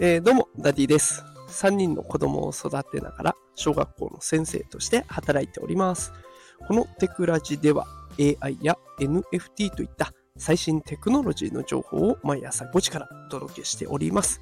えー、どうも、ダディです。3人の子供を育てながら、小学校の先生として働いております。このテクラジでは、AI や NFT といった最新テクノロジーの情報を毎朝5時からお届けしております。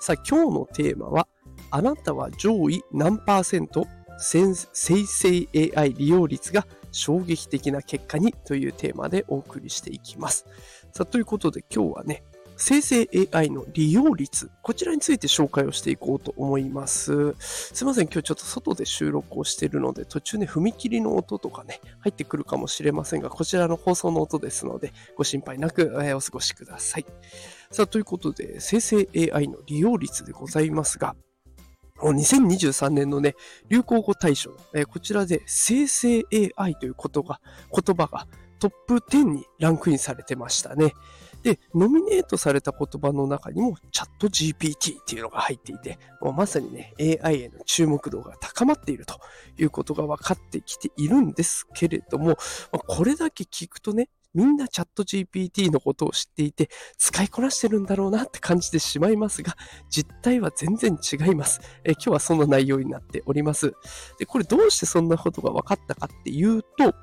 さあ、今日のテーマは、あなたは上位何パーセント生成 AI 利用率が衝撃的な結果にというテーマでお送りしていきます。さあ、ということで今日はね、生成 AI の利用率、こちらについて紹介をしていこうと思います。すいません、今日ちょっと外で収録をしているので、途中ね、踏切の音とかね、入ってくるかもしれませんが、こちらの放送の音ですので、ご心配なく、え、お過ごしください。さあ、ということで、生成 AI の利用率でございますが、2023年のね、流行語大賞、え、こちらで生成 AI ということが、言葉がトップ10にランクインされてましたね。で、ノミネートされた言葉の中にもチャット GPT っていうのが入っていて、もうまさにね、AI への注目度が高まっているということが分かってきているんですけれども、これだけ聞くとね、みんなチャット GPT のことを知っていて、使いこなしてるんだろうなって感じてしまいますが、実態は全然違います。え今日はそんな内容になっております。で、これどうしてそんなことが分かったかっていうと、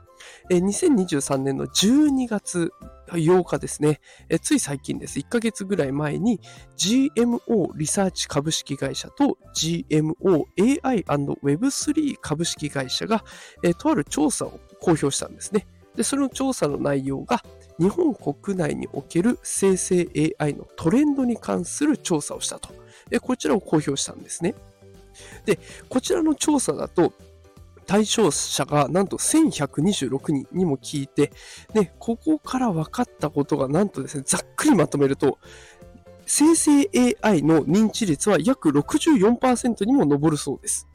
え2023年の12月8日ですね、つい最近です。1ヶ月ぐらい前に GMO リサーチ株式会社と GMO AI&Web3 株式会社が、えとある調査を公表したんですね。で、その調査の内容が日本国内における生成 AI のトレンドに関する調査をしたと。こちらを公表したんですね。で、こちらの調査だと、対象者がなんと1126人にも聞いて、ね、ここから分かったことがなんとですね、ざっくりまとめると、生成 AI の認知率は約64%にも上るそうです。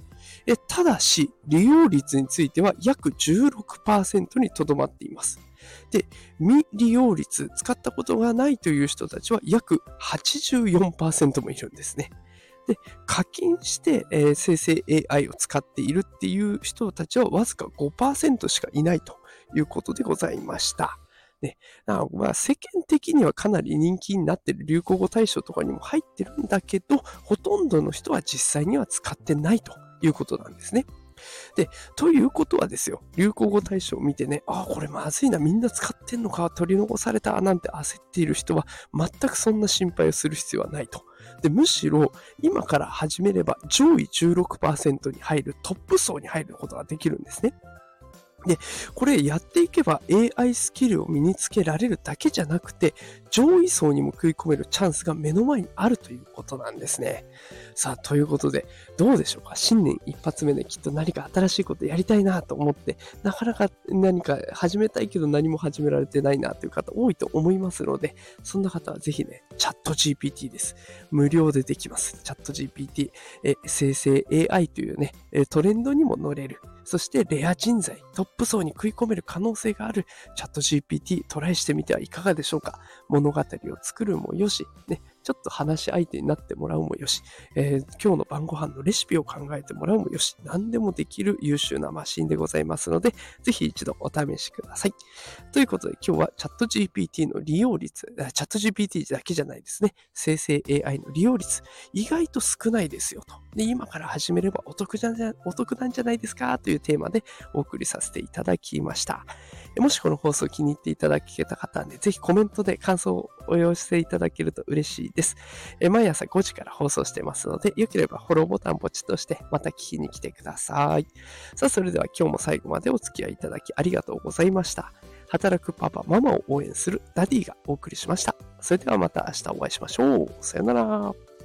ただし、利用率については約16%にとどまっています。で、未利用率、使ったことがないという人たちは約84%もいるんですね。で、課金して、えー、生成 AI を使っているっていう人たちはわずか5%しかいないということでございました。ね、まあ世間的にはかなり人気になってる流行語大賞とかにも入ってるんだけど、ほとんどの人は実際には使ってないということなんですね。で、ということはですよ、流行語大賞を見てね、ああ、これまずいな、みんな使ってんのか、取り残された、なんて焦っている人は、全くそんな心配をする必要はないと。で、むしろ、今から始めれば、上位16%に入る、トップ層に入ることができるんですね。で、これやっていけば AI スキルを身につけられるだけじゃなくて、上位層にも食い込めるチャンスが目の前にあるということなんですね。さあ、ということで、どうでしょうか？新年一発目できっと何か新しいことやりたいなと思って、なかなか何か始めたいけど何も始められてないなという方多いと思いますので、そんな方はぜひね、チャット GPT です。無料でできます。チャット GPT、え生成 AI というね、トレンドにも乗れる。そしてレア人材、トップ層に食い込める可能性があるチャット GPT トライしてみてはいかがでしょうか？物語を作るもよし、ね、ちょっと話し相手になってもらうもよし、えー、今日の晩ご飯のレシピを考えてもらうもよし、何でもできる優秀なマシンでございますので、ぜひ一度お試しください。ということで今日はチャット GPT の利用率、チャット GPT だけじゃないですね。生成 AI の利用率、意外と少ないですよと。で、今から始めればお得じゃお得なんじゃないですか？というテーマでお送りさせていただきました。もしこの放送気に入っていただけた方はね、ぜひコメントで感想をお寄せいただけると嬉しいです。え毎朝5時から放送してますので、よければフォローボタンポチッとしてまた聞きに来てください。さあ、それでは今日も最後までお付き合いいただきありがとうございました。働くパパ、ママを応援するダディがお送りしました。それではまた明日お会いしましょう。さよなら。